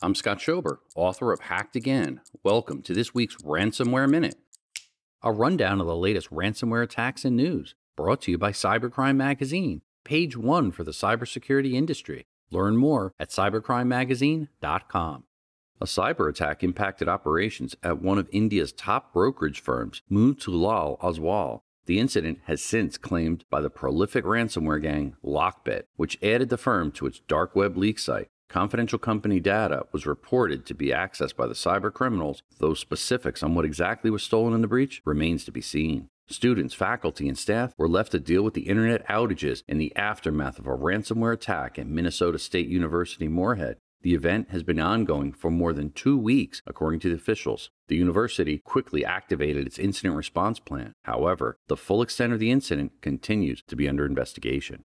I'm Scott Schober, author of Hacked Again. Welcome to this week's Ransomware Minute. A rundown of the latest ransomware attacks and news, brought to you by Cybercrime Magazine, page one for the cybersecurity industry. Learn more at cybercrimemagazine.com. A cyber attack impacted operations at one of India's top brokerage firms, Motilal Oswal. The incident has since claimed by the prolific ransomware gang Lockbit, which added the firm to its dark web leak site. Confidential company data was reported to be accessed by the cyber criminals, though specifics on what exactly was stolen in the breach remains to be seen. Students, faculty, and staff were left to deal with the internet outages in the aftermath of a ransomware attack at Minnesota State University Moorhead. The event has been ongoing for more than two weeks, according to the officials. The university quickly activated its incident response plan. However, the full extent of the incident continues to be under investigation.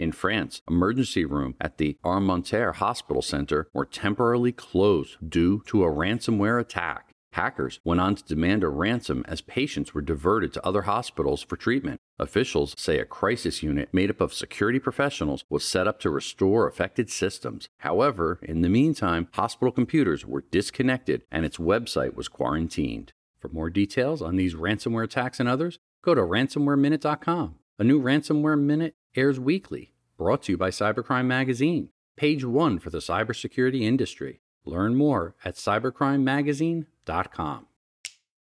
In France, emergency room at the Armentières Hospital Center were temporarily closed due to a ransomware attack. Hackers went on to demand a ransom as patients were diverted to other hospitals for treatment. Officials say a crisis unit made up of security professionals was set up to restore affected systems. However, in the meantime, hospital computers were disconnected and its website was quarantined. For more details on these ransomware attacks and others, go to ransomwareminute.com. A new Ransomware Minute airs weekly, brought to you by Cybercrime Magazine, page one for the cybersecurity industry. Learn more at cybercrimemagazine.com.